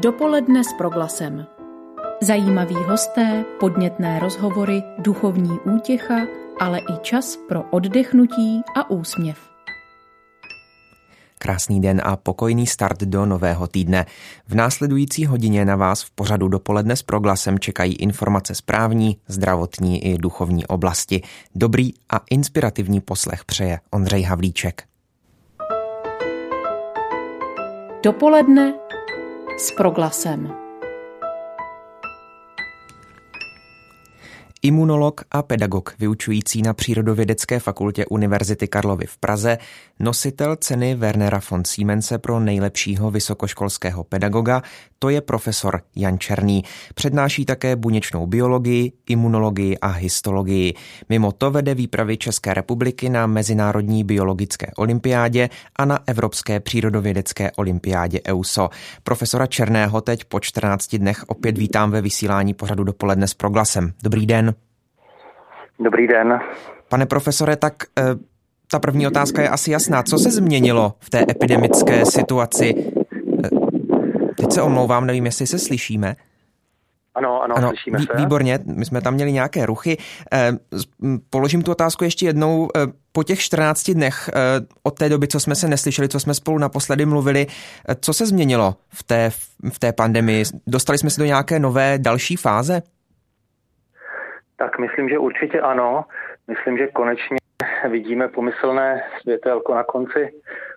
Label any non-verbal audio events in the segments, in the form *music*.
Dopoledne s proglasem. Zajímaví hosté, podnětné rozhovory, duchovní útěcha, ale i čas pro oddechnutí a úsměv. Krásný den a pokojný start do nového týdne. V následující hodině na vás v pořadu dopoledne s proglasem čekají informace správní, zdravotní i duchovní oblasti. Dobrý a inspirativní poslech přeje Ondřej Havlíček. Dopoledne s proglasem. Imunolog a pedagog vyučující na Přírodovědecké fakultě Univerzity Karlovy v Praze, nositel ceny Wernera von Siemense pro nejlepšího vysokoškolského pedagoga, to je profesor Jan Černý. Přednáší také buněčnou biologii, imunologii a histologii. Mimo to vede výpravy České republiky na Mezinárodní biologické olympiádě a na Evropské přírodovědecké olympiádě EUSO. Profesora Černého teď po 14 dnech opět vítám ve vysílání pořadu dopoledne s proglasem. Dobrý den. Dobrý den. Pane profesore, tak eh, ta první otázka je asi jasná. Co se změnilo v té epidemické situaci? Eh, teď se omlouvám, nevím, jestli se slyšíme. Ano, ano, ano slyšíme se. Výborně, my jsme tam měli nějaké ruchy. Eh, položím tu otázku ještě jednou. Po těch 14 dnech od té doby, co jsme se neslyšeli, co jsme spolu naposledy mluvili, co se změnilo v té, v té pandemii? Dostali jsme se do nějaké nové další fáze? Tak myslím, že určitě ano. Myslím, že konečně vidíme pomyslné světelko na konci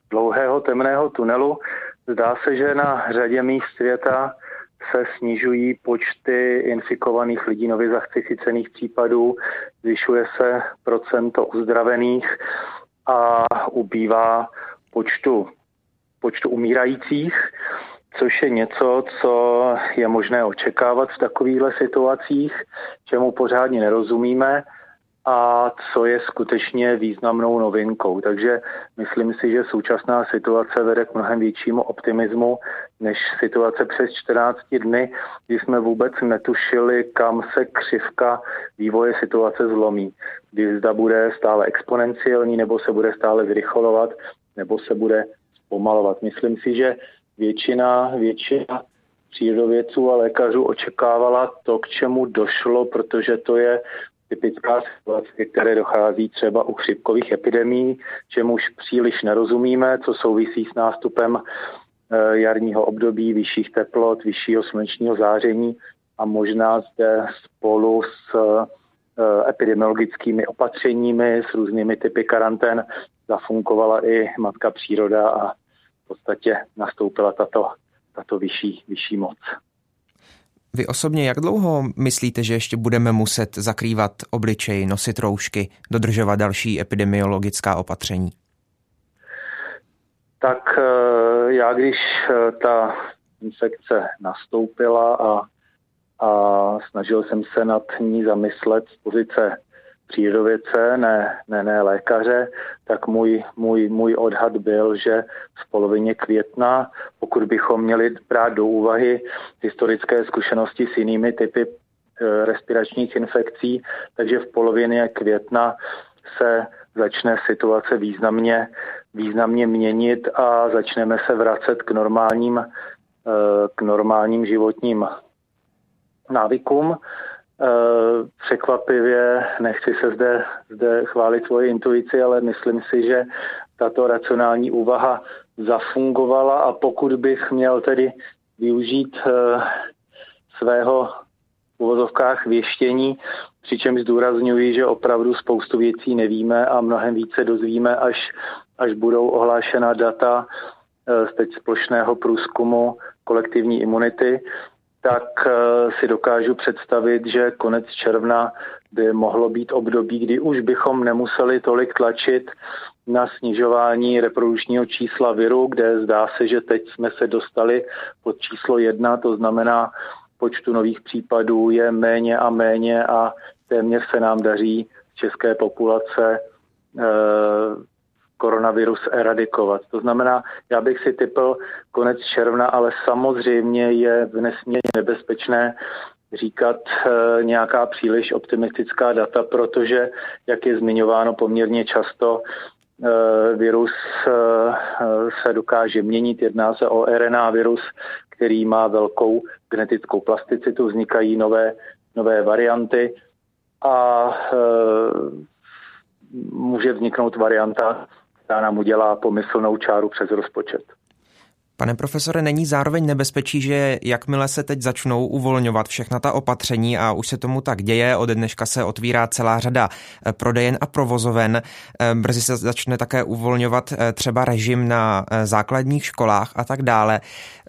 dlouhého temného tunelu. Zdá se, že na řadě míst světa se snižují počty infikovaných lidí, nově zachycených případů, zvyšuje se procento uzdravených a ubývá počtu, počtu umírajících což je něco, co je možné očekávat v takovýchhle situacích, čemu pořádně nerozumíme a co je skutečně významnou novinkou. Takže myslím si, že současná situace vede k mnohem většímu optimismu než situace přes 14 dny, kdy jsme vůbec netušili, kam se křivka vývoje situace zlomí. Kdy zda bude stále exponenciální, nebo se bude stále zrychlovat, nebo se bude zpomalovat. Myslím si, že většina, většina přírodovědců a lékařů očekávala to, k čemu došlo, protože to je typická situace, které dochází třeba u chřipkových epidemí, čemuž příliš nerozumíme, co souvisí s nástupem eh, jarního období, vyšších teplot, vyššího slunečního záření a možná zde spolu s eh, epidemiologickými opatřeními, s různými typy karantén zafunkovala i matka příroda a podstatě nastoupila tato, tato vyšší, vyšší moc. Vy osobně jak dlouho myslíte, že ještě budeme muset zakrývat obličej, nosit roušky, dodržovat další epidemiologická opatření? Tak eh, já, když eh, ta infekce nastoupila a, a snažil jsem se nad ní zamyslet z pozice přírodovědce, ne, ne, ne lékaře, tak můj, můj, můj odhad byl, že v polovině května, pokud bychom měli brát do úvahy historické zkušenosti s jinými typy e, respiračních infekcí, takže v polovině května se začne situace významně, významně měnit a začneme se vracet k normálním, e, k normálním životním návykům. Eh, překvapivě, nechci se zde, zde chválit svoji intuici, ale myslím si, že tato racionální úvaha zafungovala a pokud bych měl tedy využít uh, svého v uvozovkách věštění, přičemž zdůrazňuji, že opravdu spoustu věcí nevíme a mnohem více dozvíme, až, až budou ohlášena data uh, z teď splošného průzkumu kolektivní imunity, tak eh, si dokážu představit, že konec června by mohlo být období, kdy už bychom nemuseli tolik tlačit na snižování reprodukčního čísla viru, kde zdá se, že teď jsme se dostali pod číslo jedna, to znamená počtu nových případů je méně a méně a téměř se nám daří z české populace eh, koronavirus eradikovat. To znamená, já bych si typl konec června, ale samozřejmě je v nesmírně nebezpečné říkat e, nějaká příliš optimistická data, protože, jak je zmiňováno poměrně často, e, virus e, se dokáže měnit. Jedná se o RNA virus, který má velkou genetickou plasticitu, vznikají nové, nové varianty a může vzniknout varianta, která nám udělá pomyslnou čáru přes rozpočet. Pane profesore, není zároveň nebezpečí, že jakmile se teď začnou uvolňovat všechna ta opatření a už se tomu tak děje, od dneška se otvírá celá řada eh, prodejen a provozoven, eh, brzy se začne také uvolňovat eh, třeba režim na základních školách a tak dále,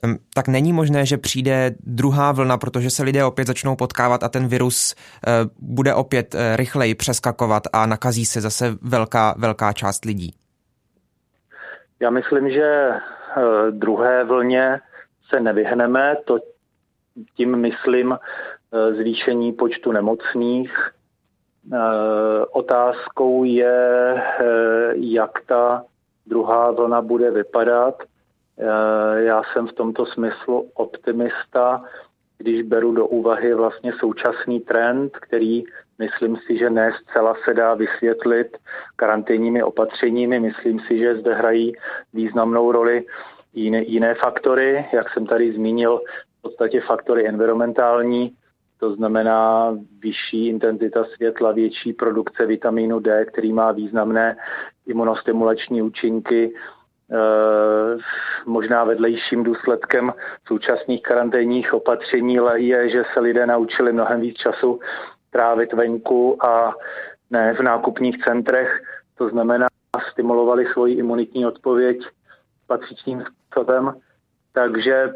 ehm, tak není možné, že přijde druhá vlna, protože se lidé opět začnou potkávat a ten virus bude opět rychleji přeskakovat a nakazí se zase velká, velká část lidí. Já myslím, že Eh, druhé vlně se nevyhneme, to tím myslím eh, zvýšení počtu nemocných. Eh, otázkou je, jak ta druhá vlna bude vypadat. Já jsem v tomto smyslu optimista, když beru do úvahy vlastně současný trend, který myslím si, že ne zcela se dá vysvětlit karanténními opatřeními. Myslím si, že zde hrají významnou roli jiné, jiné faktory, jak jsem tady zmínil, v podstatě faktory environmentální, to znamená vyšší intenzita světla, větší produkce vitamínu D, který má významné imunostimulační účinky, Eh, možná vedlejším důsledkem současných karanténních opatření je, že se lidé naučili mnohem víc času trávit venku a ne v nákupních centrech. To znamená, stimulovali svoji imunitní odpověď patřičným způsobem. Takže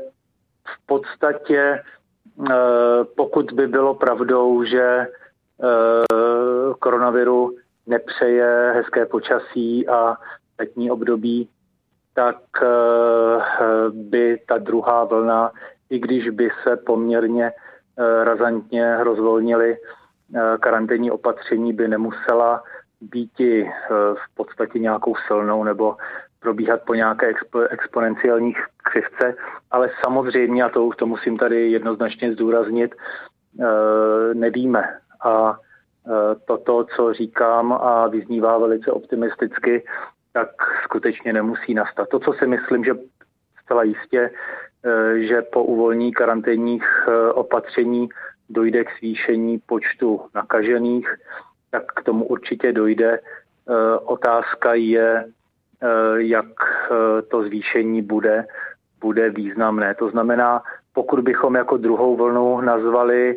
v podstatě, eh, pokud by bylo pravdou, že eh, koronaviru nepřeje hezké počasí a letní období, tak eh, by ta druhá vlna, i když by se poměrně razantně rozvolnily karanténní opatření, by nemusela být v podstatě nějakou silnou nebo probíhat po nějaké expo, exponenciální křivce, ale samozřejmě, a to, to musím tady jednoznačně zdůraznit, nevíme. A toto, co říkám a vyznívá velice optimisticky, tak skutečně nemusí nastat. To, co si myslím, že zcela jistě, eh, že po uvolní karanténních eh, opatření dojde k zvýšení počtu nakažených, tak k tomu určitě dojde. Eh, otázka je, jak to zvýšení bude, bude významné. To znamená, pokud bychom jako druhou vlnu nazvali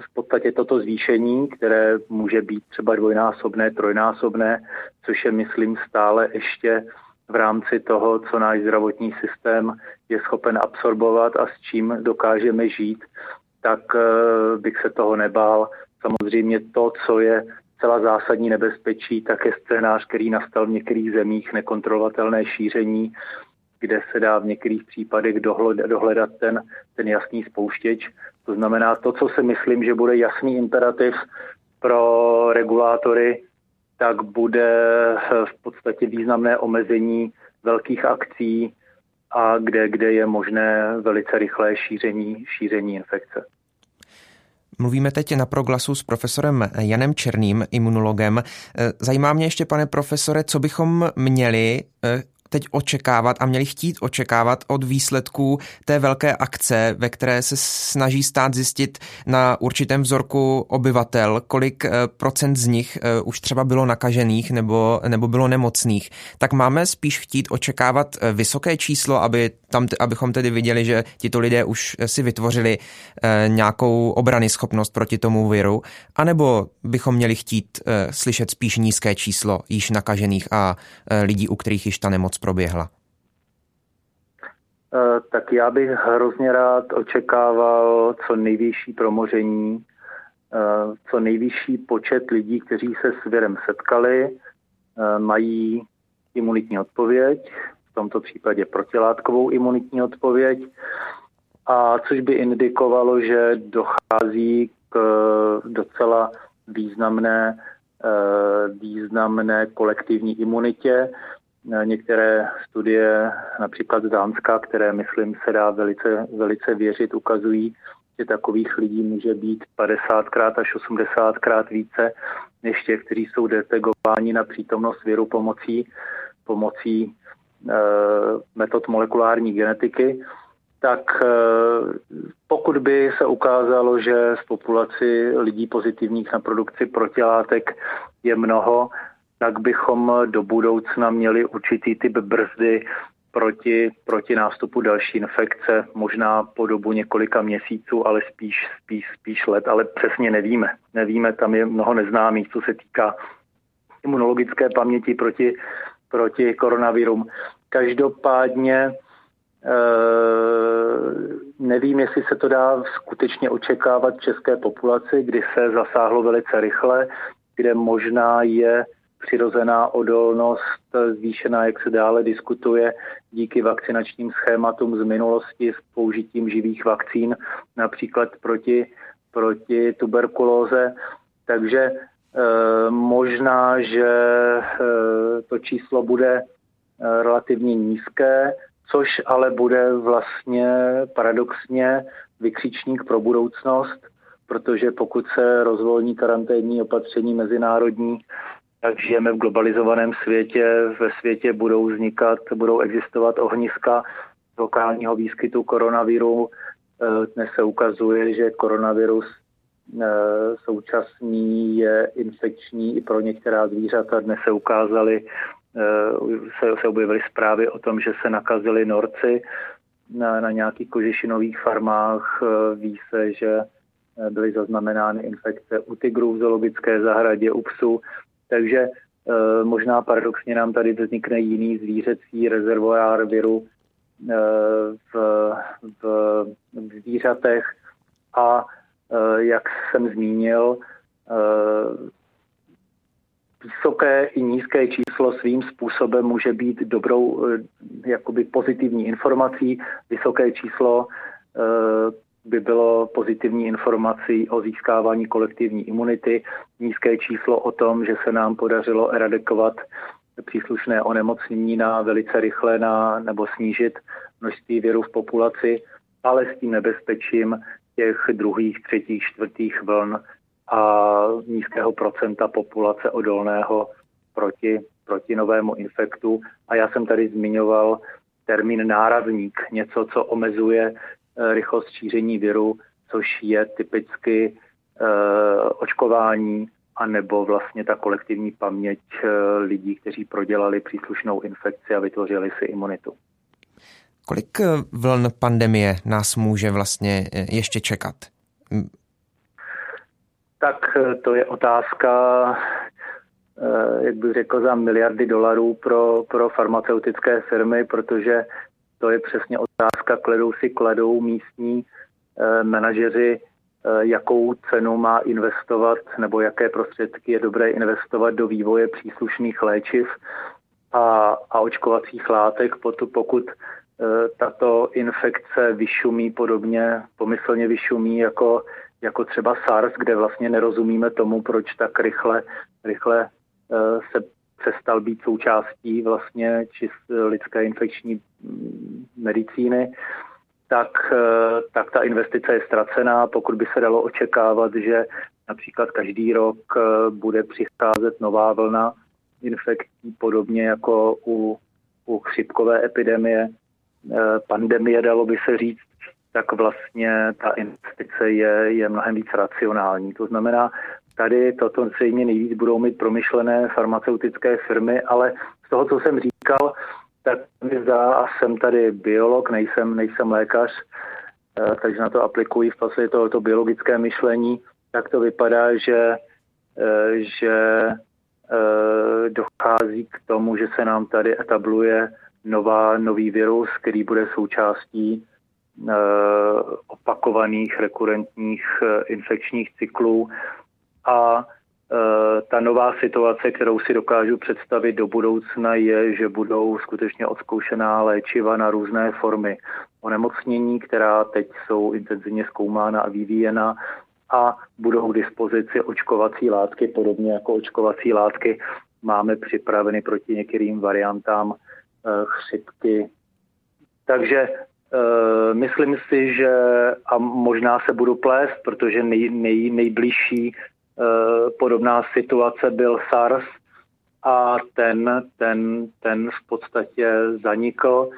v podstatě toto zvýšení, které může být třeba dvojnásobné, trojnásobné, což je, myslím, stále ještě v rámci toho, co náš zdravotní systém je schopen absorbovat a s čím dokážeme žít, tak eh, bych se toho nebál. Samozřejmě to, co je celá zásadní nebezpečí, tak je scénář, který nastal v některých zemích, nekontrolovatelné šíření, kde se dá v některých případech dohledat ten, ten jasný spouštěč. To znamená to, co si myslím, že bude jasný imperativ pro regulátory, tak bude v podstatě významné omezení velkých akcí a kde, kde je možné velice rychlé šíření, šíření infekce. Mluvíme teď na proglasu s profesorem Janem Černým, imunologem. Zajímá mě ještě, pane profesore, co bychom měli teď očekávat a měli chtít očekávat od výsledků té velké akce, ve které se snaží stát zjistit na určitém vzorku obyvatel, kolik eh, procent z nich eh, už třeba bylo nakažených nebo, nebo bylo nemocných, tak máme spíš chtít očekávat eh, vysoké číslo, aby tam, abychom tedy viděli, že tito lidé už si vytvořili nějakou obrany schopnost proti tomu viru, anebo bychom měli chtít slyšet spíš nízké číslo již nakažených a lidí, u kterých již ta nemoc proběhla? Eh, tak já bych hrozně rád očekával co nejvyšší promoření, eh, co nejvyšší počet lidí, kteří se s virem setkali, eh, mají imunitní odpověď, v tomto případě protilátkovou imunitní odpověď, a což by indikovalo, že dochází k docela významné, významné kolektivní imunitě, Některé studie, například z Dánska, které myslím se dá velice, velice věřit, ukazují, že takových lidí může být 50krát až 80krát více než těch, kteří jsou detegováni na přítomnost viru pomocí, pomocí e, metod molekulární genetiky. tak pokud by se ukázalo, že v populaci lidí pozitivních na produkci protilátek je mnoho, tak bychom do budoucna měli určitý typ brzdy proti, proti nástupu další infekce, možná po dobu několika měsíců, ale spíš, spíš, spíš let, ale přesně nevíme. Nevíme, tam je mnoho neznámých, co se týká imunologické paměti proti, proti koronavirům. Každopádně e, nevím, jestli se to dá skutečně očekávat v české populaci, kdy se zasáhlo velice rychle, kde možná je přirozená odolnost zvýšená, jak se dále diskutuje, díky vakcinačním schématům z minulosti s použitím živých vakcín, například proti, proti tuberkulóze. Takže e, možná, že e, to číslo bude e, relativně nízké, což ale bude vlastně paradoxně vykřičník pro budoucnost, protože pokud se rozvolní karanténní opatření mezinárodní, tak žijeme v globalizovaném světě. Ve světě budou vznikat, budou existovat ohniska lokálního výskytu koronaviru. Eh, dnes se ukazuje, že koronavirus eh, současný je infekční i pro některá zvířata. Dnes se ukázaly, eh, se, se objevily zprávy o tom, že se nakazili norci na, na nějakých kožešinových farmách. Ví se, že byly zaznamenány infekce u tigrů v zoologické zahradě, u psů. Takže e, možná paradoxně nám tady vznikne jiný zvířecí rezervoár viru v, v, v zvířatech a e, jak jsem zmínil, vysoké i nízké číslo svým způsobem může být dobrou, jakoby pozitivní informací. Vysoké číslo by bylo pozitivní informací o získávání kolektivní imunity, nízké číslo o tom, že se nám podařilo eradikovat příslušné onemocnění na velice rychle na, nebo snížit množství věru v populaci, ale s tím nebezpečím těch druhých, třetích, čtvrtých vln a nízkého procenta populace odolného proti, proti novému infektu. A já jsem tady zmiňoval termín nárazník, něco, co omezuje rychlost šíření viru, což je typicky eh, očkování a nebo vlastně ta kolektivní paměť eh, lidí, kteří prodělali příslušnou infekci a vytvořili si imunitu. Kolik vln pandemie nás může vlastně ještě čekat? Tak to je otázka, jak bych řekl, za miliardy dolarů pro, pro farmaceutické firmy, protože to je přesně otázka, kladou si kladou místní eh, manažeři, eh, jakou cenu má investovat nebo jaké prostředky je dobré investovat do vývoje příslušných léčiv a, a očkovacích látek, pokud eh, tato infekce vyšumí podobně, pomyslně vyšumí jako, jako třeba SARS, kde vlastně nerozumíme tomu, proč tak rychle, rychle se přestal být součástí vlastně čist lidské infekční mm, medicíny, tak, eh, tak ta investice je ztracená. Pokud by se dalo očekávat, že například každý rok eh, bude přicházet nová vlna infekcí, podobně jako u, u chřipkové epidemie, eh, pandemie, dalo by se říct, tak vlastně ta investice je, je mnohem víc racionální. To znamená, Tady toto zřejmě nejvíc budou mít promyšlené farmaceutické firmy, ale z toho, co jsem říkal, tak mi zdá, a jsem tady biolog, nejsem, nejsem lékař, eh, takže na to aplikuji v podstatě to, to biologické myšlení, tak to vypadá, že, eh, že eh, dochází k tomu, že se nám tady etabluje nová, nový virus, který bude součástí opakovaných rekurentních infekčních cyklů a e, ta nová situace, kterou si dokážu představit do budoucna, je, že budou skutečně odzkoušená léčiva na různé formy onemocnění, která teď jsou intenzivně zkoumána a vyvíjena a budou k dispozici očkovací látky, podobně jako očkovací látky máme připraveny proti některým variantám e, chřipky. Takže Uh, myslím si, že a možná se budu plést, protože nej, nej, nejbližší podobná situace byl SARS a ten, ten, ten v podstatě zanikl,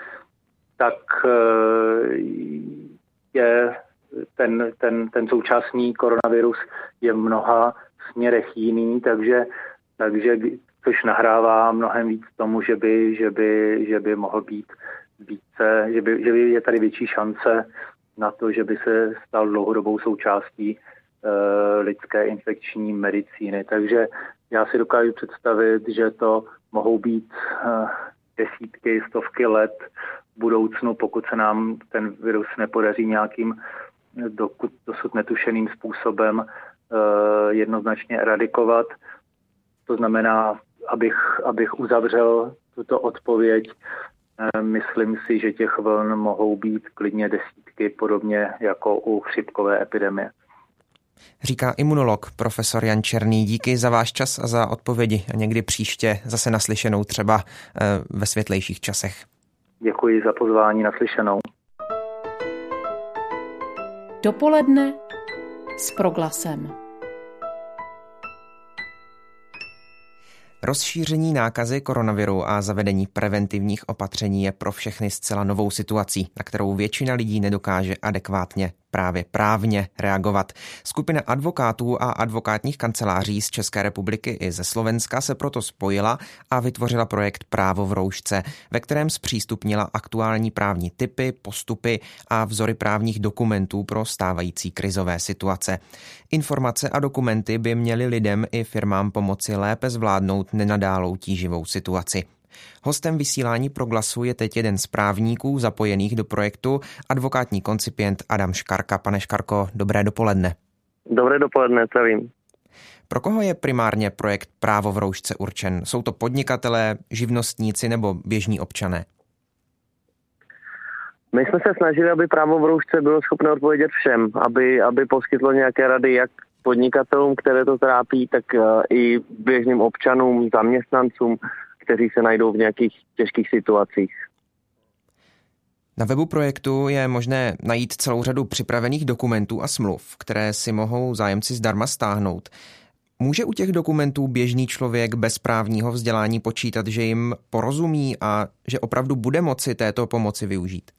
tak eh, ten, ten, ten současný koronavirus je v mnoha směrech jiný, takže, takže což nahrává mnohem víc tomu, že by, že by, že by mohl být více, že by, že by je tady větší šance na to, že by se stal dlouhodobou součástí lidské infekční medicíny. Takže já si dokážu představit, že to mohou být uh, desítky, stovky let v budoucnu, pokud se nám ten virus nepodaří nějakým dokud, dosud netušeným způsobem jednoznačně eradikovat. To znamená, abych, abych uzavřel tuto odpověď, myslím si, že těch vln mohou být klidně desítky, podobně jako u chřipkové epidemie. Říká imunolog profesor Jan Černý. Díky za váš čas a za odpovědi a někdy příště zase naslyšenou třeba eh, ve světlejších časech. Děkuji za pozvání naslyšenou. Dopoledne s proglasem. Rozšíření nákazy koronaviru a zavedení preventivních opatření je pro všechny zcela novou situací, na kterou většina lidí nedokáže adekvátně právě právně reagovat. Skupina advokátů a advokátních kanceláří z České republiky i ze Slovenska se proto spojila a vytvořila projekt Právo v roušce, ve kterém zpřístupnila aktuální právní typy, postupy a vzory právních dokumentů pro stávající krizové situace. Informace a dokumenty by měly lidem i firmám pomoci lépe zvládnout nenadálou tíživou situaci. Hostem vysílání Proglasu je teď jeden z právníků zapojených do projektu, advokátní koncipient Adam Škarka. Pane Škarko, dobré dopoledne. Dobré dopoledne, zdravím. Pro koho je primárně projekt Právo v roušce určen? Jsou to podnikatelé, živnostníci nebo běžní občané? My jsme se snažili, aby právo v roušce bylo schopné odpovědět všem, aby, aby poskytlo nějaké rady jak podnikatelům, které to trápí, tak uh, i běžným občanům, zaměstnancům, kteří se najdou v nějakých těžkých situacích. Na webu projektu je možné najít celou řadu připravených dokumentů a smluv, které si mohou zájemci zdarma stáhnout. Může u těch dokumentů běžný člověk bez právního vzdělání počítat, že jim porozumí a že opravdu bude moci této pomoci využít?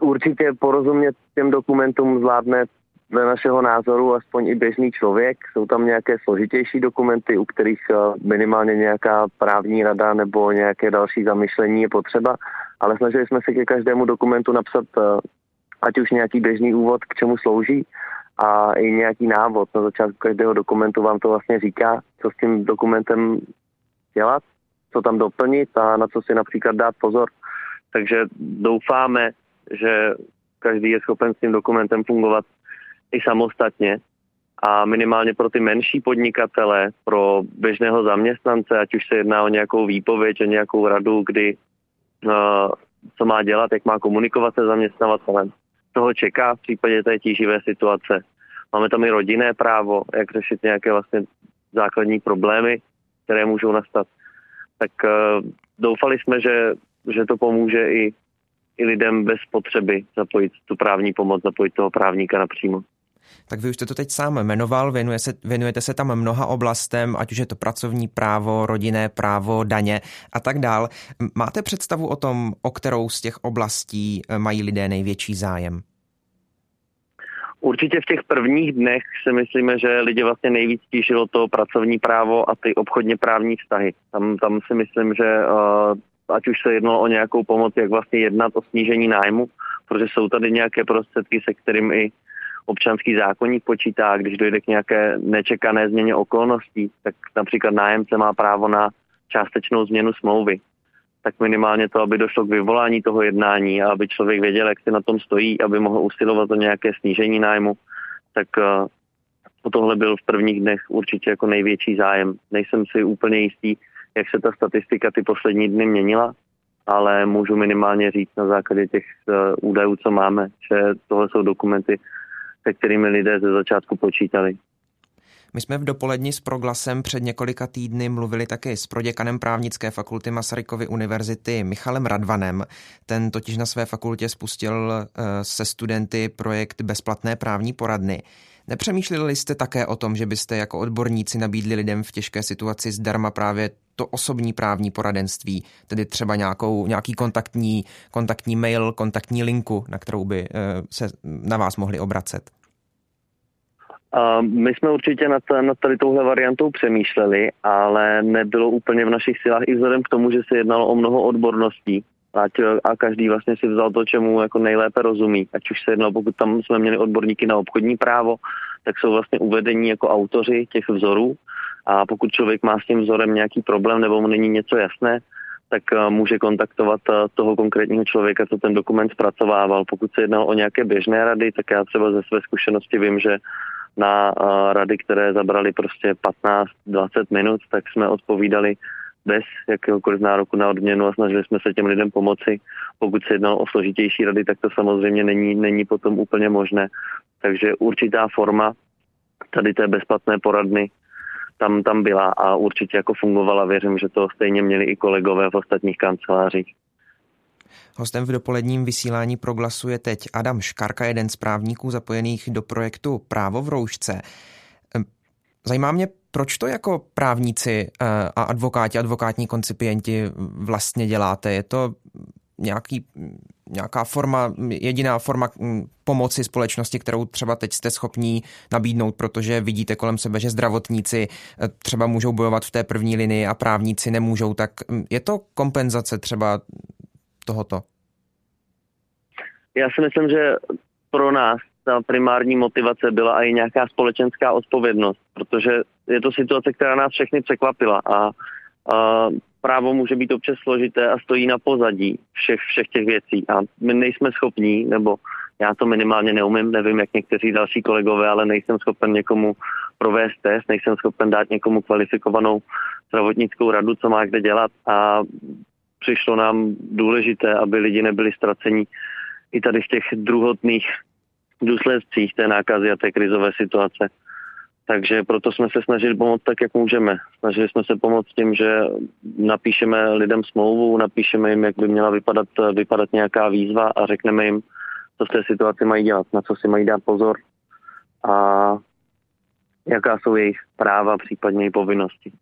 Určitě porozumět těm dokumentům zvládne dle našeho názoru aspoň i běžný člověk. Jsou tam nějaké složitější dokumenty, u kterých eh, minimálně nějaká právní rada nebo nějaké další zamyšlení je potřeba, ale snažili jsme se ke každému dokumentu napsat eh, ať už nějaký běžný úvod, k čemu slouží, a i nějaký návod. Na začátku každého dokumentu vám to vlastně říká, co s tím dokumentem dělat, co tam doplnit a na co si například dát pozor. Takže doufáme, že každý je schopen s tím dokumentem fungovat i samostatně a minimálně pro ty menší podnikatele, pro běžného zaměstnance, ať už se jedná o nějakou výpověď, o nějakou radu, kdy uh, co má dělat, jak má komunikovat se zaměstnavatelem. Toho čeká v případě té tíživé situace. Máme tam i rodinné právo, jak řešit nějaké vlastně základní problémy, které můžou nastat. Tak uh, doufali jsme, že, že to pomůže i, i lidem bez potřeby zapojit tu právní pomoc, zapojit toho právníka napřímo. Tak vy už jste to teď sám jmenoval, věnuje se, věnujete se tam mnoha oblastem, ať už je to pracovní právo, rodinné právo, daně a tak dál. Máte představu o tom, o kterou z těch oblastí eh, mají lidé největší zájem? Určitě v těch prvních dnech si myslíme, že lidi vlastně nejvíc tížilo to pracovní právo a ty obchodně právní vztahy. Tam, tam si myslím, že uh, ať už se jednalo o nějakou pomoc, jak vlastně jednat o snížení nájmu, protože jsou tady nějaké prostředky, se kterým i občanský zákonník počítá, když dojde k nějaké nečekané změně okolností, tak například nájemce má právo na částečnou změnu smlouvy. Tak minimálně to, aby došlo k vyvolání toho jednání a aby člověk věděl, jak si na tom stojí, aby mohl usilovat o nějaké snížení nájmu, tak uh, o tohle byl v prvních dnech určitě jako největší zájem. Nejsem si úplně jistý, jak se ta statistika ty poslední dny měnila, ale můžu minimálně říct na základě těch uh, údajů, co máme, že tohle jsou dokumenty, se kterými lidé ze začátku počítali. My jsme v dopoledni s Proglasem před několika týdny mluvili taky s proděkanem právnické fakulty Masarykovy univerzity Michalem Radvanem. Ten totiž na své fakultě spustil eh, se studenty projekt bezplatné právní poradny. Nepřemýšleli jste také o tom, že byste jako odborníci nabídli lidem v těžké situaci zdarma právě to osobní právní poradenství, tedy třeba nějakou, nějaký kontaktní, kontaktní mail, kontaktní linku, na kterou by se na vás mohli obracet? A my jsme určitě nad, nad tady touhle variantou přemýšleli, ale nebylo úplně v našich silách i vzhledem k tomu, že se jednalo o mnoho odborností. Ať, a každý vlastně si vzal to, čemu jako nejlépe rozumí. Ať už se jednalo, pokud tam jsme měli odborníky na obchodní právo, tak jsou vlastně uvedení jako autoři těch vzorů. A pokud člověk má s tím vzorem nějaký problém nebo mu není něco jasné, tak eh, může kontaktovat eh, toho konkrétního člověka, co ten dokument zpracovával. Pokud se jednalo o nějaké běžné rady, tak já třeba ze své zkušenosti vím, že na rady, které zabrali prostě 15-20 minut, tak jsme odpovídali bez jakéhokoliv nároku na odměnu a snažili jsme se těm lidem pomoci. Pokud se jednalo o složitější rady, tak to samozřejmě není, není potom úplně možné. Takže určitá forma tady té bezplatné poradny tam, tam byla a určitě jako fungovala. Věřím, že to stejně měli i kolegové v ostatních kancelářích. Hostem v dopoledním vysílání proglasu je teď Adam Škarka, jeden z právníků zapojených do projektu Právo v roušce. Ehm, zajímá mě, proč to jako právníci eh, a advokáti, advokátní koncipienti vlastně děláte? Je to nějaký, nějaká forma, jediná forma hm, pomoci společnosti, kterou třeba teď jste schopní nabídnout, protože vidíte kolem sebe, že zdravotníci eh, třeba můžou bojovat v té první linii a právníci nemůžou, tak hm, je to kompenzace třeba tohoto? Já si myslím, že pro nás ta primární motivace byla i nějaká společenská odpovědnost, protože je to situace, která nás všechny překvapila a, a právo může být občas složité a stojí na pozadí všech, všech těch věcí. A my nejsme schopní, nebo já to minimálně neumím, nevím jak někteří další kolegové, ale nejsem schopen někomu provést test, nejsem schopen dát někomu kvalifikovanou zdravotnickou radu, co má kde dělat. A přišlo nám důležité, aby lidi nebyli ztraceni i tady v těch druhotných důsledcích té nákazy a té krizové situace. Takže proto jsme se snažili pomoct tak, jak můžeme. Snažili jsme se pomoct tím, že napíšeme lidem smlouvu, napíšeme jim, jak by měla vypadat, vypadat nějaká výzva a řekneme jim, co v té situaci mají dělat, na co si mají dát pozor a jaká jsou jejich práva, případně i povinnosti.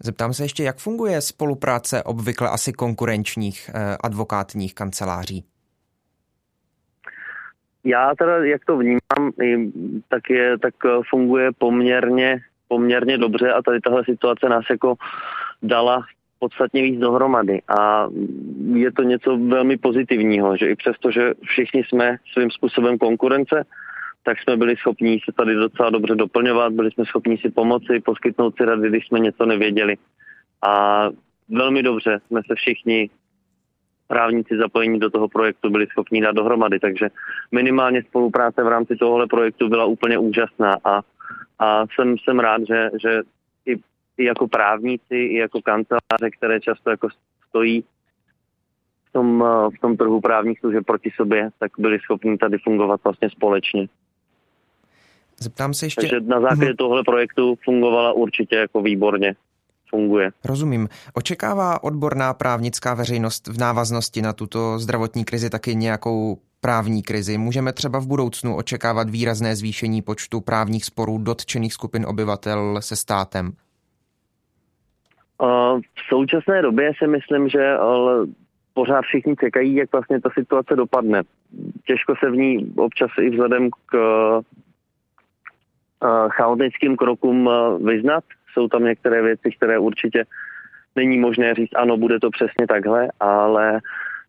Zeptám se ještě, jak funguje spolupráce obvykle asi konkurenčních eh, advokátních kanceláří? Já teda, jak to vnímám, tak, je, tak eh, funguje poměrně, poměrně dobře a tady tahle situace nás jako dala podstatně víc dohromady a je to něco velmi pozitivního, že i přesto, že všichni jsme svým způsobem konkurence, tak jsme byli schopni se tady docela dobře doplňovat, byli jsme schopni si pomoci, poskytnout si rady, když jsme něco nevěděli. A velmi dobře jsme se všichni právníci zapojení do toho projektu byli schopni dát dohromady, takže minimálně spolupráce v rámci tohohle projektu byla úplně úžasná a, a jsem, jsem rád, že, že i, i jako právníci, i jako kanceláře, které často jako stojí v tom, v tom trhu právních služeb proti sobě, tak byli schopni tady fungovat vlastně společně. Zeptám se ještě... Takže na základě hmm. tohle projektu fungovala určitě jako výborně. Funguje. Rozumím. Očekává odborná právnická veřejnost v návaznosti na tuto zdravotní krizi taky nějakou právní krizi? Můžeme třeba v budoucnu očekávat výrazné zvýšení počtu právních sporů dotčených skupin obyvatel se státem? V současné době si myslím, že pořád všichni čekají, jak vlastně ta situace dopadne. Těžko se v ní občas i vzhledem k chaotickým krokům vyznat. Jsou tam některé věci, které určitě není možné říct, ano, bude to přesně takhle, ale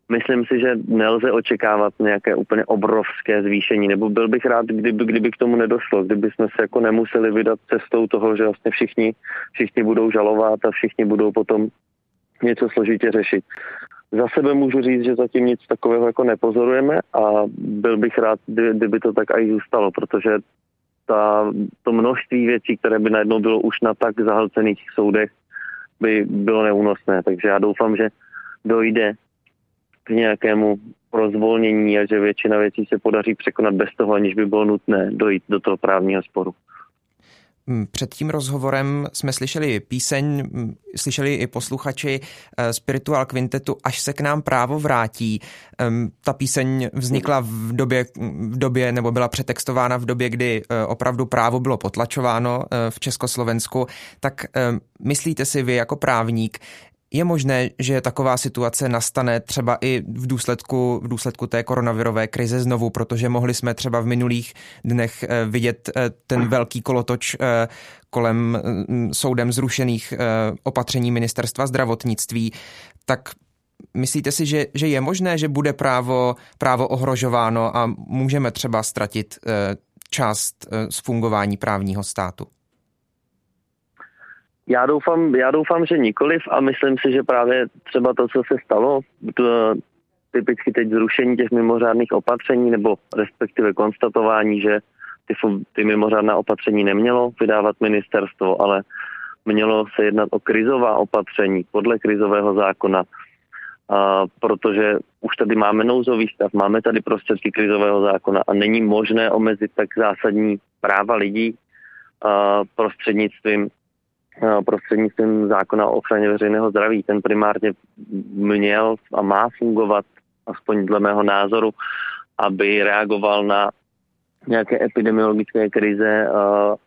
myslím si, že nelze očekávat nějaké úplně obrovské zvýšení, nebo byl bych rád, kdyby, kdyby k tomu nedošlo, kdyby jsme se jako nemuseli vydat cestou toho, že vlastně všichni, všichni budou žalovat a všichni budou potom něco složitě řešit. Za sebe můžu říct, že zatím nic takového jako nepozorujeme a byl bych rád, kdyby to tak i zůstalo, protože ta, to množství věcí, které by najednou bylo už na tak zahlcených soudech, by bylo neúnosné. Takže já doufám, že dojde k nějakému rozvolnění a že většina věcí se podaří překonat bez toho, aniž by bylo nutné dojít do toho právního sporu. Před tím rozhovorem jsme slyšeli píseň, slyšeli i posluchači eh, Spiritual Quintetu Až se k nám právo vrátí. Ta píseň vznikla v době, v době nebo byla přetextována v době, kdy eh, opravdu právo bylo potlačováno eh, v Československu. Tak myslíte si vy jako právník, je možné, že taková situace nastane třeba i v důsledku, v důsledku té koronavirové krize znovu, protože mohli jsme třeba v minulých dnech eh, vidět eh, ten velký kolotoč eh, kolem mm, soudem zrušených opatření ministerstva zdravotnictví. Tak myslíte si, že, že je možné, že bude právo, právo ohrožováno a můžeme třeba ztratit část z fungování právního státu? Já doufám, já doufám, že nikoliv a myslím si, že právě třeba to, co se stalo, to, typicky teď zrušení těch mimořádných opatření nebo respektive konstatování, že ty, ty mimořádná opatření nemělo vydávat ministerstvo, ale mělo se jednat o krizová opatření podle krizového zákona, a protože už tady máme nouzový stav, máme tady prostředky krizového zákona a není možné omezit tak zásadní práva lidí prostřednictvím prostřednictvím zákona o ochraně veřejného zdraví. Ten primárně měl a má fungovat, aspoň dle mého názoru, aby reagoval na nějaké epidemiologické krize eh,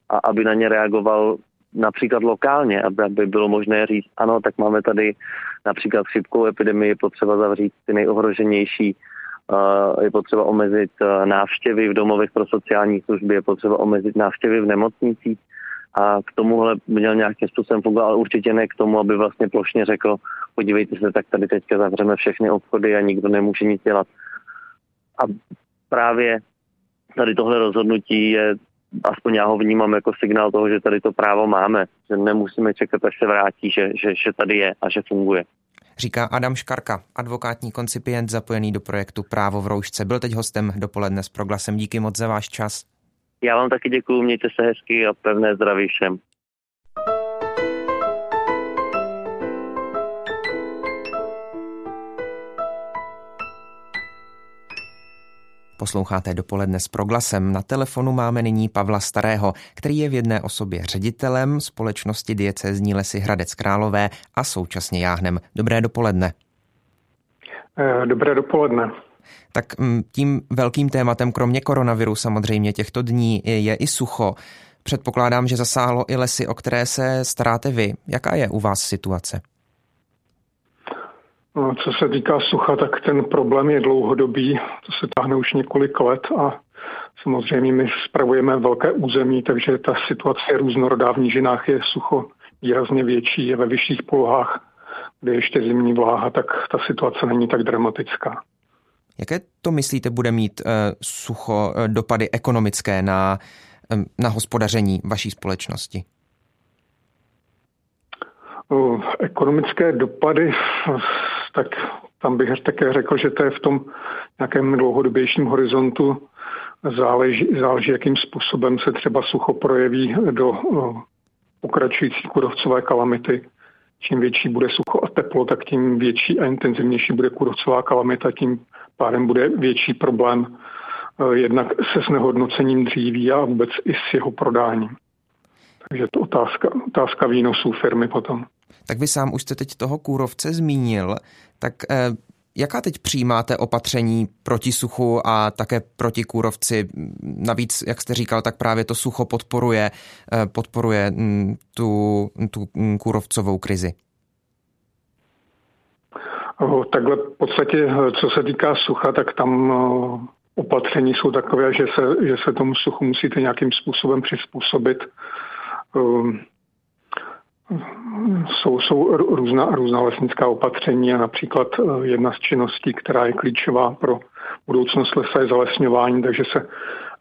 a aby na ně reagoval například lokálně, aby, bylo možné říct, ano, tak máme tady například chřipkou epidemii, je potřeba zavřít ty nejohroženější, eh, je potřeba omezit návštěvy v domovech pro sociální služby, je potřeba omezit návštěvy v nemocnicích a k tomuhle měl nějakým způsobem fungovat, ale určitě ne k tomu, aby vlastně plošně řekl, podívejte se, tak tady teďka zavřeme všechny obchody a nikdo nemůže nic dělat. A právě tady tohle rozhodnutí je, aspoň já ho vnímám jako signál toho, že tady to právo máme, že nemusíme čekat, až se vrátí, že, že, že tady je a že funguje. Říká Adam Škarka, advokátní koncipient zapojený do projektu Právo v roušce. Byl teď hostem dopoledne s proglasem. Díky moc za váš čas. Já vám taky děkuji, mějte se hezky a pevné zdraví všem. Posloucháte dopoledne s proglasem. Na telefonu máme nyní Pavla Starého, který je v jedné osobě ředitelem společnosti diecézní lesy Hradec Králové a současně jáhnem. Dobré dopoledne. Eh, dobré dopoledne. Tak mm, tím velkým tématem, kromě koronaviru samozřejmě těchto dní, je i sucho. Předpokládám, že zasáhlo i lesy, o které se staráte vy. Jaká je u vás situace? No, co se týká sucha, tak ten problém je dlouhodobý. To se táhne už několik let a samozřejmě my spravujeme velké území, takže ta situace je různorodá. V nížinách je sucho výrazně větší, je ve vyšších polohách, kde ještě zimní vláha, tak ta situace není tak dramatická. Jaké to myslíte bude mít uh, sucho uh, dopady ekonomické na, na hospodaření vaší společnosti? Ekonomické dopady, tak tam bych také řekl, že to je v tom nějakém dlouhodobějším horizontu. Záleží, záleží, jakým způsobem se třeba sucho projeví do pokračující kudovcové kalamity čím větší bude sucho a teplo, tak tím větší a intenzivnější bude kůrovcová kalamita, tím pádem bude větší problém eh, jednak se znehodnocením dříví a vůbec i s jeho prodáním. Takže to otázka, otázka výnosů firmy potom. Tak vy sám už jste teď toho kůrovce zmínil, tak eh, Jaká teď přijímáte opatření proti suchu a také proti kůrovci? Navíc, jak jste říkal, tak právě to sucho podporuje, eh, podporuje mm, tu, tu mm, kůrovcovou krizi. Takhle v podstatě, co se týká sucha, tak tam opatření jsou takové, že se, že se tomu suchu musíte nějakým způsobem přizpůsobit. Ehm, jsou, jsou různá, různá lesnická opatření a například eh, jedna z činností, která je klíčová pro budoucnost lesa je zalesňování, takže se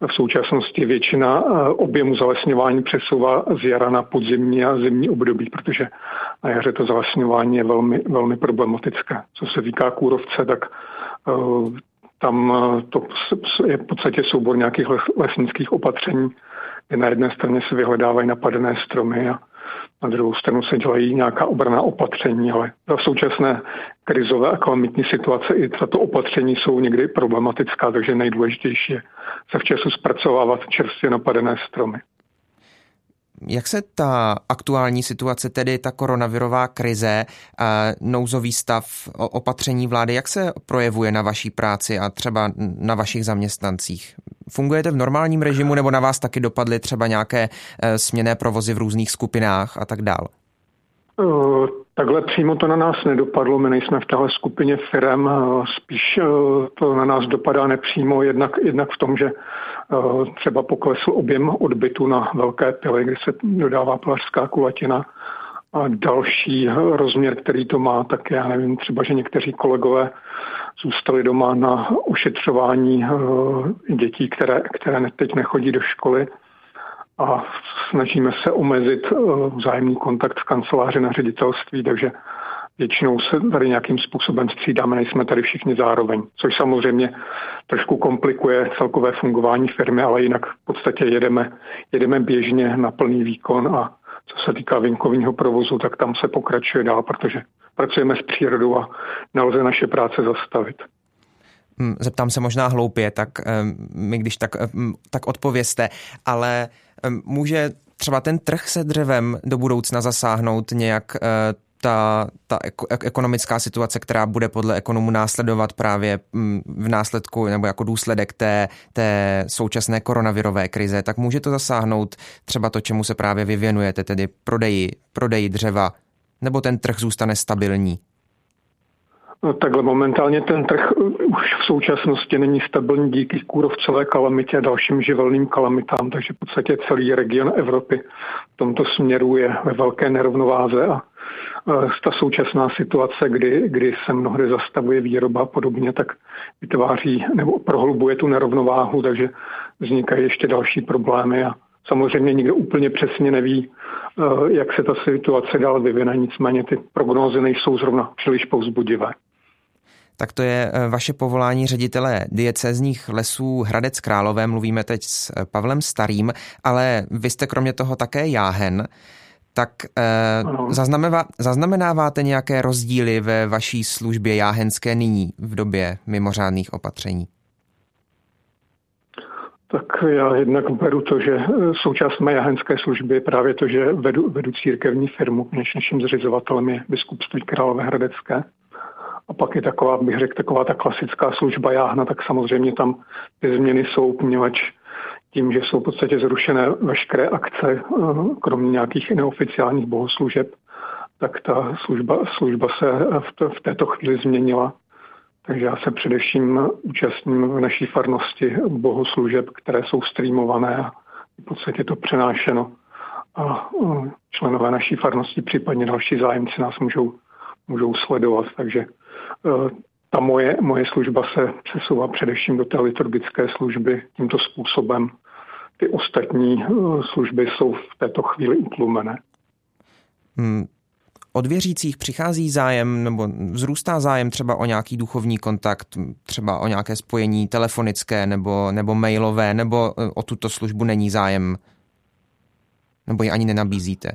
v současnosti většina eh, objemu zalesňování přesouvá z jara na podzimní a zimní období, protože na jaře to zalesňování je velmi, velmi problematické. Co se týká kůrovce, tak eh, tam to je v podstatě soubor nějakých lesnických opatření, kde na jedné straně se vyhledávají napadené stromy a na druhou stranu se dělají nějaká obraná opatření, ale za současné krizové a kalamitní situace i tato opatření jsou někdy problematická, takže nejdůležitější je se včasu zpracovávat čerstvě napadené stromy. Jak se ta aktuální situace, tedy ta koronavirová krize, nouzový stav, opatření vlády, jak se projevuje na vaší práci a třeba na vašich zaměstnancích? Fungujete v normálním režimu nebo na vás taky dopadly třeba nějaké e, směné provozy v různých skupinách a tak dál? Takhle přímo to na nás nedopadlo, my nejsme v téhle skupině firm, spíš to na nás dopadá nepřímo, jednak, jednak v tom, že třeba poklesl objem odbytu na velké pily, kdy se dodává pilařská kulatina. A další rozměr, který to má, tak já nevím, třeba, že někteří kolegové zůstali doma na ošetřování dětí, které, které teď nechodí do školy. A snažíme se omezit eh, vzájemný kontakt v kanceláři na ředitelství, takže většinou se tady nějakým způsobem střídáme, nejsme tady všichni zároveň, což samozřejmě trošku komplikuje celkové fungování firmy, ale jinak v podstatě jedeme, jedeme běžně na plný výkon a co se týká vinkovního provozu, tak tam se pokračuje dál, protože pracujeme s přírodou a nelze naše práce zastavit. Hm, zeptám se možná hloupě, tak eh, mi když tak, eh, tak odpověste, ale Může třeba ten trh se dřevem do budoucna zasáhnout nějak eh, ta, ta ekonomická situace, která bude podle ekonomů následovat právě mm, v následku nebo jako důsledek té, té současné koronavirové krize, tak může to zasáhnout třeba to, čemu se právě vyvěnujete, tedy prodeji, prodeji dřeva, nebo ten trh zůstane stabilní? No, takhle momentálně ten trh už v současnosti není stabilní díky kůrovcové kalamitě a dalším živelným kalamitám, takže v podstatě celý region Evropy v tomto směru je ve velké nerovnováze a ta současná situace, kdy, kdy se mnohdy zastavuje výroba a podobně, tak vytváří nebo prohlubuje tu nerovnováhu, takže vznikají ještě další problémy a samozřejmě nikdo úplně přesně neví, jak se ta situace dál vyvine, nicméně ty prognózy nejsou zrovna příliš povzbudivé tak to je eh, vaše povolání ředitele diecezních lesů Hradec Králové. Mluvíme teď s eh, Pavlem Starým, ale vy jste kromě toho také jáhen. Tak eh, zaznamenáváte nějaké rozdíly ve vaší službě jáhenské nyní v době mimořádných opatření? Tak já jednak beru to, že součást mé jahenské služby je právě to, že vedu, vedu církevní firmu, než naším zřizovatelem je biskupství Královéhradecké. A pak je taková, bych řekl, taková ta klasická služba jáhna, tak samozřejmě tam ty změny jsou, poněvadž tím, že jsou v podstatě zrušené veškeré akce, eh, kromě nějakých neoficiálních bohoslužeb, tak ta služba, služba se v, to, v této chvíli změnila. Takže já se především účastním v naší farnosti bohoslužeb, které jsou streamované a v podstatě to přenášeno. A eh, členové naší farnosti, případně další zájemci nás můžou, můžou sledovat. Takže Eh, ta moje, moje služba se přesouvá především do té liturgické služby tímto způsobem. Ty ostatní eh, služby jsou v této chvíli utlumené. Hmm. Od věřících přichází zájem nebo vzrůstá zájem třeba o nějaký duchovní kontakt, třeba o nějaké spojení telefonické nebo, nebo mailové, nebo eh, o tuto službu není zájem? Nebo ji ani nenabízíte?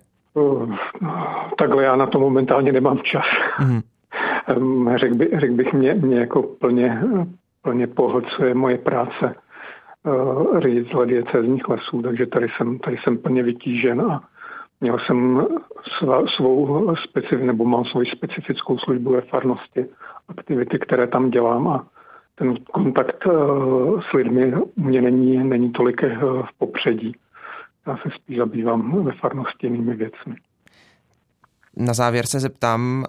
Takhle já na to momentálně nemám čas. Mm. Řekl, by, řekl bych, mě, mě jako plně, plně pohlcuje moje práce uh, ředitele diecezních lesů, takže tady jsem, tady jsem plně vytížen a měl jsem svá, svou specif, nebo mám svoji specifickou službu ve farnosti, aktivity, které tam dělám a ten kontakt uh, s lidmi u mě není, není tolik uh, v popředí. Já se spíš zabývám ve farnosti jinými věcmi. Na závěr se zeptám,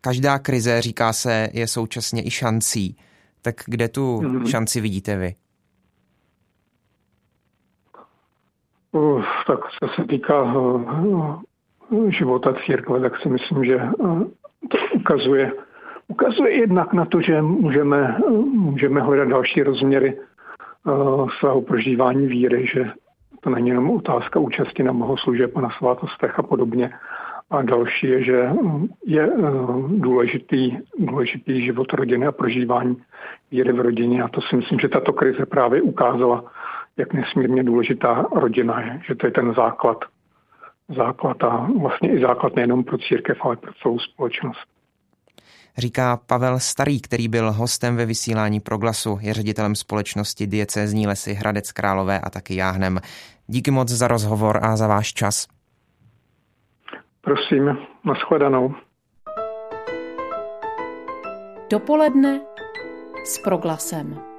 každá krize, říká se, je současně i šancí. Tak kde tu mm-hmm. šanci vidíte vy? Uh, tak co se týká uh, života církve, tak si myslím, že uh, to ukazuje, ukazuje jednak na to, že můžeme, uh, můžeme hledat další rozměry uh, svého prožívání víry, že to není jenom otázka účasti na bohoslužeb a na svátostech a podobně, a další je, že je eh, důležitý, důležitý život rodiny a prožívání víry v rodině. A to si myslím, že tato krize právě ukázala, jak nesmírně důležitá rodina je, že to je ten základ. Základ a vlastně i základ nejenom pro církev, ale pro celou společnost. Říká Pavel Starý, který byl hostem ve vysílání Proglasu, je ředitelem společnosti Diecézní lesy Hradec Králové a taky Jáhnem. Díky moc za rozhovor a za váš čas. Prosím, nashledanou. Dopoledne s proglasem.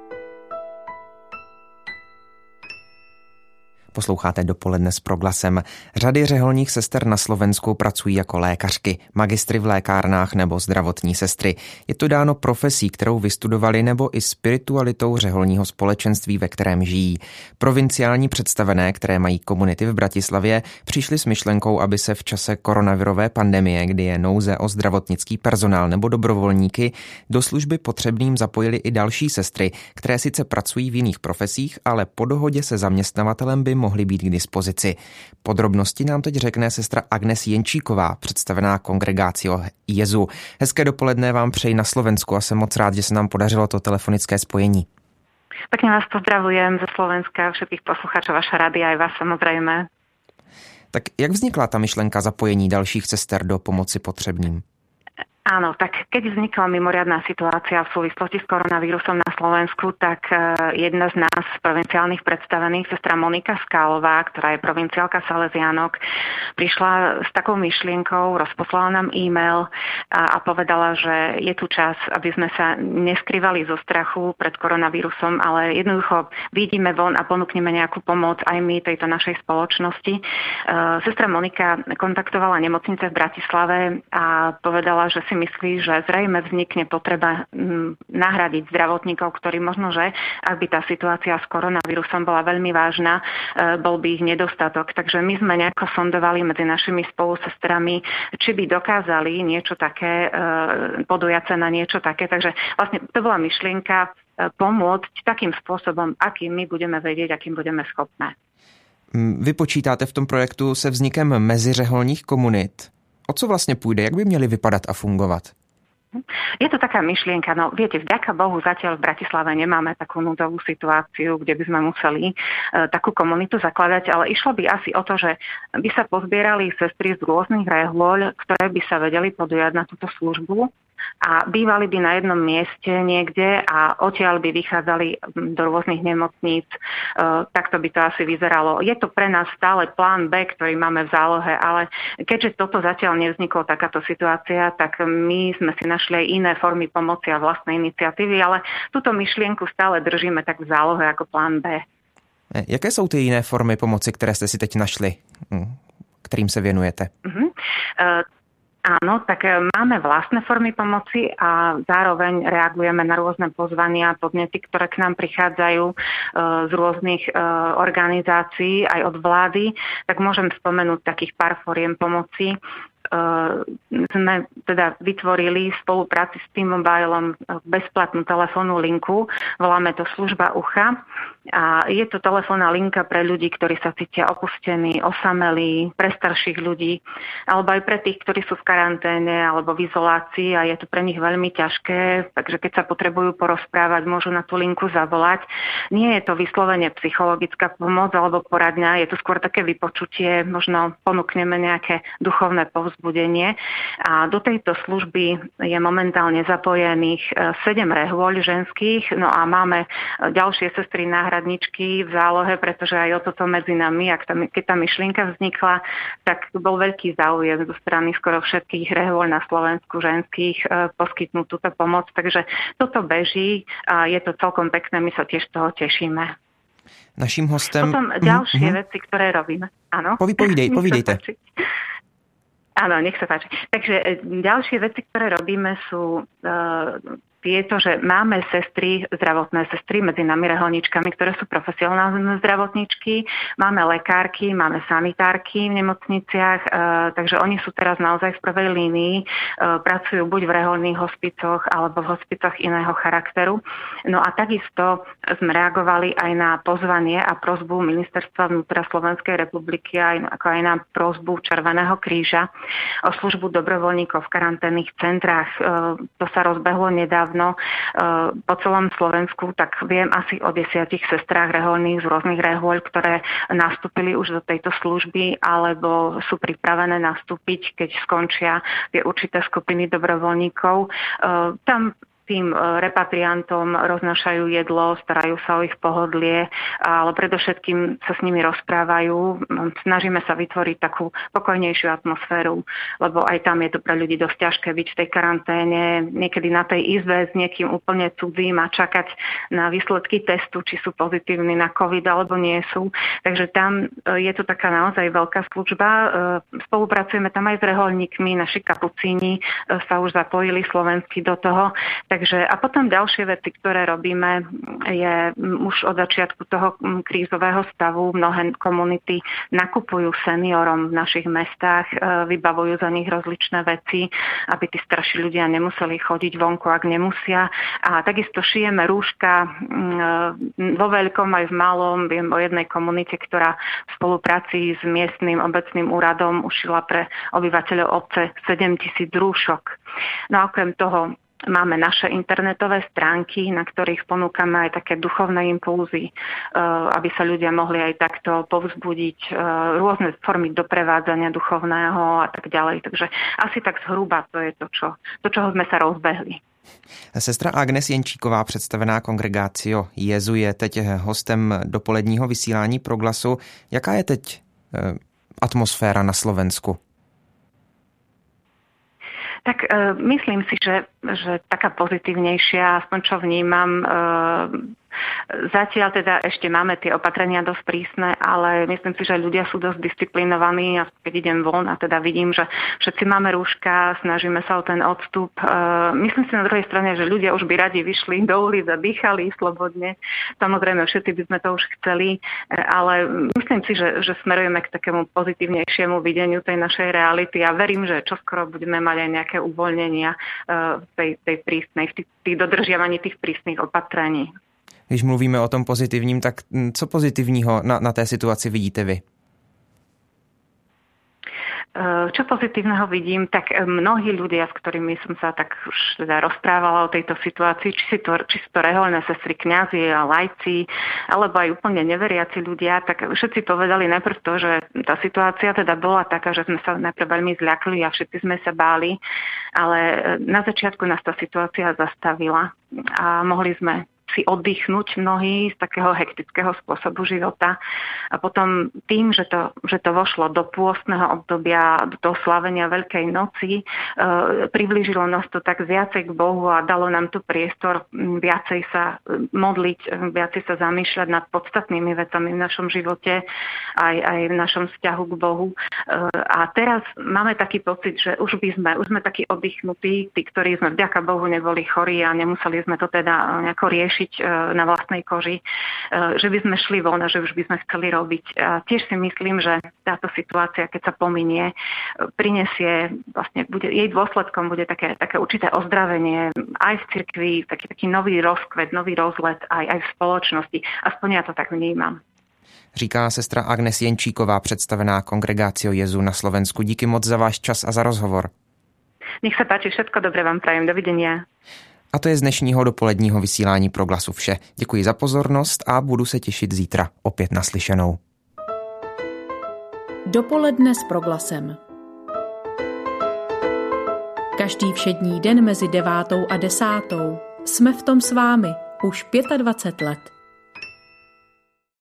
Posloucháte dopoledne s proglasem. Řady řeholních sester na Slovensku pracují jako lékařky, magistry v lékárnách nebo zdravotní sestry. Je to dáno profesí, kterou vystudovali nebo i spiritualitou řeholního společenství, ve kterém žijí. Provinciální představené, které mají komunity v Bratislavě, přišli s myšlenkou, aby se v čase koronavirové pandemie, kdy je nouze o zdravotnický personál nebo dobrovolníky, do služby potřebným zapojili i další sestry, které sice pracují v jiných profesích, ale po dohodě se zaměstnavatelem by mohly být k dispozici. Podrobnosti nám teď řekne sestra Agnes Jenčíková, představená kongregácio Jezu. Hezké dopoledne vám přeji na Slovensku a jsem moc rád, že se nám podařilo to telefonické spojení. Pekne vás pozdravujem ze Slovenska, všetkých posluchačov vaša rady aj vás samozrejme. Tak jak vznikla ta myšlenka zapojení dalších sester do pomoci potřebným? Áno, tak keď vznikla mimoriadná situácia v súvislosti s koronavírusom na Slovensku, tak e, jedna z nás provinciálnych predstavených, sestra Monika Skálová, ktorá je provinciálka Salesianok, prišla s takou myšlienkou, rozposlala nám e-mail a, a povedala, že je tu čas, aby sme sa neskrývali zo strachu pred koronavírusom, ale jednoducho vidíme von a ponúkneme nejakú pomoc aj my tejto našej spoločnosti. E, sestra Monika kontaktovala nemocnice v Bratislave a povedala, že si myslí, že zrejme vznikne potreba mm, nahradiť zdravotníkov, ktorí možno, že ak by tá situácia s koronavírusom bola veľmi vážna, e, bol by ich nedostatok. Takže my sme nejako sondovali medzi našimi spolusestrami, či by dokázali niečo také, e, podujace na niečo také. Takže vlastne to bola myšlienka e, pomôcť takým spôsobom, akým my budeme vedieť, akým budeme schopné. Vy počítáte v tom projektu se vznikem meziřeholních komunit. O co vlastne pôjde? Jak by měli vypadat a fungovat? Je to taká myšlienka, no viete, vďaka Bohu zatiaľ v Bratislave nemáme takú núdovú situáciu, kde by sme museli e, takú komunitu zakladať, ale išlo by asi o to, že by sa pozbierali sestry z rôznych rehôľ, ktoré by sa vedeli podujať na túto službu a bývali by na jednom mieste niekde a odtiaľ by vychádzali do rôznych nemocníc. E, takto by to asi vyzeralo. Je to pre nás stále plán B, ktorý máme v zálohe, ale keďže toto zatiaľ nevzniklo takáto situácia, tak my sme si našli aj iné formy pomoci a vlastnej iniciatívy, ale túto myšlienku stále držíme tak v zálohe ako plán B. E, jaké jsou ty jiné formy pomoci, které jste si teď našli, hm, kterým se věnujete? Uh-huh. Uh, Áno, tak e, máme vlastné formy pomoci a zároveň reagujeme na rôzne pozvania a podnety, ktoré k nám prichádzajú e, z rôznych e, organizácií, aj od vlády. Tak môžem spomenúť takých pár foriem pomoci sme teda vytvorili v spolupráci s T-Mobilom bezplatnú telefónnu linku. Voláme to služba ucha. A je to telefónna linka pre ľudí, ktorí sa cítia opustení, osamelí, pre starších ľudí, alebo aj pre tých, ktorí sú v karanténe alebo v izolácii a je to pre nich veľmi ťažké, takže keď sa potrebujú porozprávať, môžu na tú linku zavolať. Nie je to vyslovene psychologická pomoc alebo poradňa, je to skôr také vypočutie, možno ponúkneme nejaké duchovné povzbudenie. A do tejto služby je momentálne zapojených 7 e, rehôľ ženských, no a máme ďalšie sestry na náhradničky v zálohe, pretože aj o toto medzi nami, ak tá, keď tá myšlienka vznikla, tak bol veľký záujem zo strany skoro všetkých rehoľ na Slovensku ženských e, poskytnúť túto pomoc. Takže toto beží a je to celkom pekné, my sa tiež toho tešíme. Naším hostem... Potom ďalšie mm-hmm. veci, ktoré robíme. Áno. Povídej, *laughs* povídejte. Áno, nech sa páči. Takže e, ďalšie veci, ktoré robíme sú uh, je to, že máme sestry, zdravotné sestry medzi nami reholničkami, ktoré sú profesionálne zdravotničky, máme lekárky, máme sanitárky v nemocniciach, e, takže oni sú teraz naozaj v prvej línii, e, pracujú buď v reholných hospicoch alebo v hospicoch iného charakteru. No a takisto sme reagovali aj na pozvanie a prozbu Ministerstva vnútra Slovenskej republiky, aj, ako aj na prozbu Červeného kríža o službu dobrovoľníkov v karanténnych centrách. E, to sa rozbehlo nedávno nedávno po celom Slovensku, tak viem asi o desiatich sestrách reholných z rôznych rehoľ, ktoré nastúpili už do tejto služby alebo sú pripravené nastúpiť, keď skončia tie určité skupiny dobrovoľníkov. Tam tým e, repatriantom roznašajú jedlo, starajú sa o ich pohodlie, ale predovšetkým sa s nimi rozprávajú. Snažíme sa vytvoriť takú pokojnejšiu atmosféru, lebo aj tam je to pre ľudí dosť ťažké byť v tej karanténe, niekedy na tej izbe s niekým úplne cudzím a čakať na výsledky testu, či sú pozitívni na COVID alebo nie sú. Takže tam e, je to taká naozaj veľká služba. E, spolupracujeme tam aj s reholníkmi, naši kapucíni sa už zapojili slovensky do toho. Takže a potom ďalšie veci, ktoré robíme, je už od začiatku toho krízového stavu mnohé komunity nakupujú seniorom v našich mestách, e, vybavujú za nich rozličné veci, aby tí starší ľudia nemuseli chodiť vonku, ak nemusia. A takisto šijeme rúška e, vo veľkom aj v malom. Viem o jednej komunite, ktorá v spolupráci s miestnym obecným úradom ušila pre obyvateľov obce 7 tisíc rúšok. No a okrem toho Máme naše internetové stránky, na ktorých ponúkame aj také duchovné impulzy, eh, aby sa ľudia mohli aj takto povzbudiť eh, rôzne formy doprevádzania duchovného a tak ďalej. Takže asi tak zhruba to je to, čo, to čoho sme sa rozbehli. Sestra Agnes Jenčíková, představená kongregácio Jezu, je teď hostem dopoledního vysílání Proglasu. Jaká je teď eh, atmosféra na Slovensku? Tak e, myslím si, že, že taká pozitívnejšia, aspoň čo vnímam, e, Zatiaľ teda ešte máme tie opatrenia dosť prísne, ale myslím si, že ľudia sú dosť disciplinovaní a keď idem von a teda vidím, že všetci máme rúška, snažíme sa o ten odstup. E, myslím si na druhej strane, že ľudia už by radi vyšli do ulic a dýchali slobodne. Samozrejme, všetci by sme to už chceli, e, ale myslím si, že, že smerujeme k takému pozitívnejšiemu videniu tej našej reality a verím, že čoskoro budeme mať aj nejaké uvoľnenia e, v tej, tej prísnej, tých, tých dodržiavaní tých prísnych opatrení. Když mluvíme o tom pozitivním, tak co pozitivního na, na té situaci vidíte vy? Eh, čo pozitívneho vidím, tak eh, mnohí ľudia, s ktorými som sa tak už teda rozprávala o tejto situácii, či, si to, či sú to reholné sestry, kňazi a lajci, alebo aj úplne neveriaci ľudia, tak všetci povedali najprv to, že tá situácia teda bola taká, že sme sa najprv veľmi zľakli a všetci sme sa báli, ale eh, na začiatku nás tá situácia zastavila a mohli sme si oddychnúť mnohí z takého hektického spôsobu života. A potom tým, že to, že to vošlo do pôstneho obdobia, do toho slavenia Veľkej noci, e, priblížilo nás to tak viacej k Bohu a dalo nám tu priestor viacej sa e, modliť, e, viacej sa zamýšľať nad podstatnými vecami v našom živote, aj, aj v našom vzťahu k Bohu. E, a teraz máme taký pocit, že už by sme, už sme takí oddychnutí, tí, ktorí sme vďaka Bohu neboli chorí a nemuseli sme to teda nejako riešiť riešiť e, na vlastnej koži, e, že by sme šli von a že už by sme chceli robiť. A tiež si myslím, že táto situácia, keď sa pominie, e, prinesie, vlastne bude, jej dôsledkom bude také, také určité ozdravenie aj v cirkvi, taký, taký nový rozkvet, nový rozlet aj, aj v spoločnosti. Aspoň ja to tak vnímam. Říká sestra Agnes Jenčíková, představená Kongregácio Jezu na Slovensku. Díky moc za váš čas a za rozhovor. Nech sa páči, všetko dobré vám prajem. Dovidenia. A to je z dnešního dopoledního vysílání pro glasu vše. Děkuji za pozornost a budu se těšit zítra opět naslyšenou. Dopoledne s proglasem. Každý všední den mezi devátou a desátou jsme v tom s vámi už 25 let.